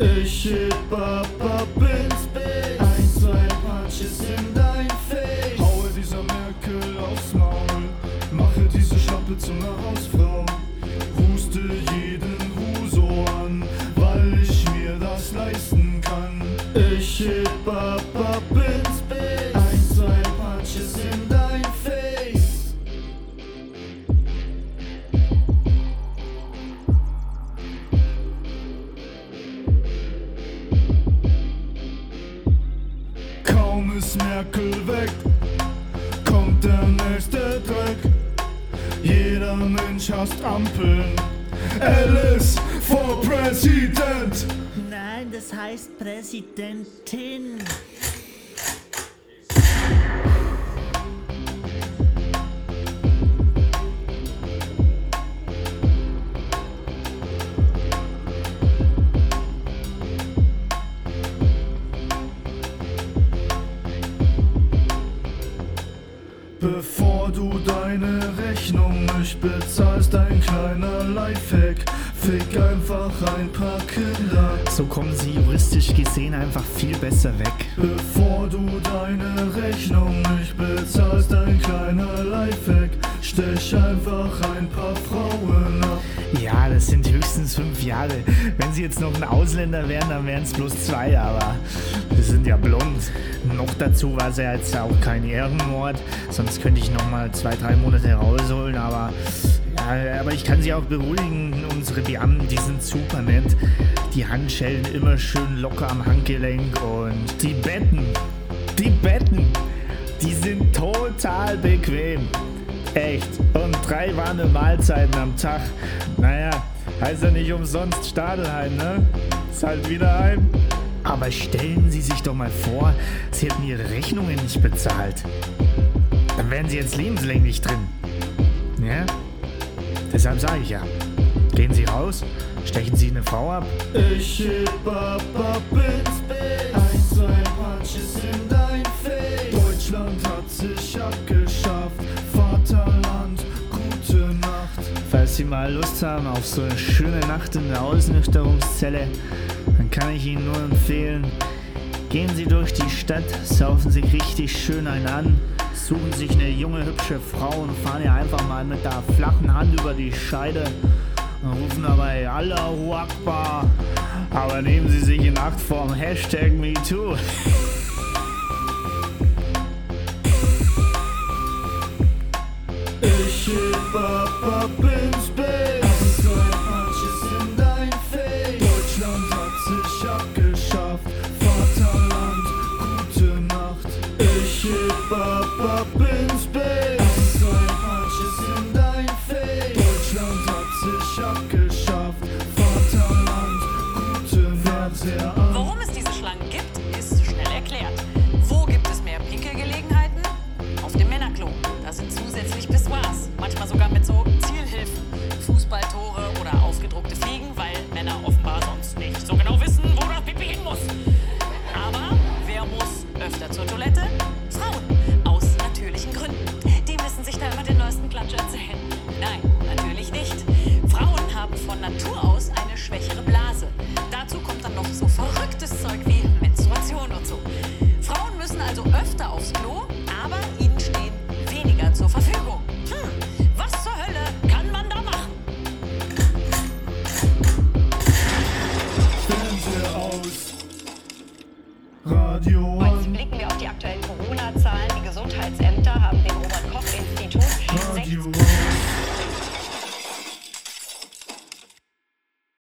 Ich heb ab, ab Bild. Ein, zwei Punches in dein Face. Haue dieser Merkel aufs Maul. Mache diese Schlappe zu einer Hausfrau. Huste jeden Huso an, weil ich mir das leisten kann. Ich heb ab, ab ins ist Merkel weg, kommt der nächste Dreck. Jeder Mensch hasst Ampeln. Alice for President. Nein, das heißt Präsidentin. Bevor du deine Rechnung nicht bezahlst, ein kleiner Lifehack. Fick einfach ein paar Kinder. So kommen sie juristisch gesehen einfach viel besser weg. Bevor du deine Rechnung nicht bezahlst, ein kleiner Lifehack. Stech einfach ein paar Frauen sind höchstens fünf Jahre. Wenn sie jetzt noch ein Ausländer wären, dann wären es bloß zwei, aber wir sind ja blond. Noch dazu war es ja jetzt auch kein Ehrenmord, sonst könnte ich noch mal zwei, drei Monate rausholen, aber ja, aber ich kann Sie auch beruhigen, unsere Beamten, die sind super nett. Die Handschellen immer schön locker am Handgelenk und die Betten, die Betten, die sind total bequem. Echt. Und drei warme Mahlzeiten am Tag. Naja, heißt ja nicht umsonst Stadelheim, ne? Ist halt wieder heim. Aber stellen Sie sich doch mal vor, Sie hätten Ihre Rechnungen nicht bezahlt. Dann wären Sie jetzt lebenslänglich drin. Ja? Deshalb sage ich ja. Gehen Sie raus, stechen Sie eine Frau ab. Ich heb ab, ab ins Bild. Sie mal Lust haben auf so eine schöne Nacht in der Ausnüchterungszelle, dann kann ich Ihnen nur empfehlen, gehen Sie durch die Stadt, saufen sich richtig schön ein an, suchen sich eine junge, hübsche Frau und fahren ihr einfach mal mit der flachen Hand über die Scheide und rufen dabei Allahu Akbar. Aber nehmen Sie sich in Acht vom Hashtag MeToo. Ich ab ins Warum es diese Schlangen gibt, ist schnell erklärt. Wo gibt es mehr Pinkelgelegenheiten? Auf dem Männerklo. Da sind zusätzlich Pissoirs. Manchmal sogar mit so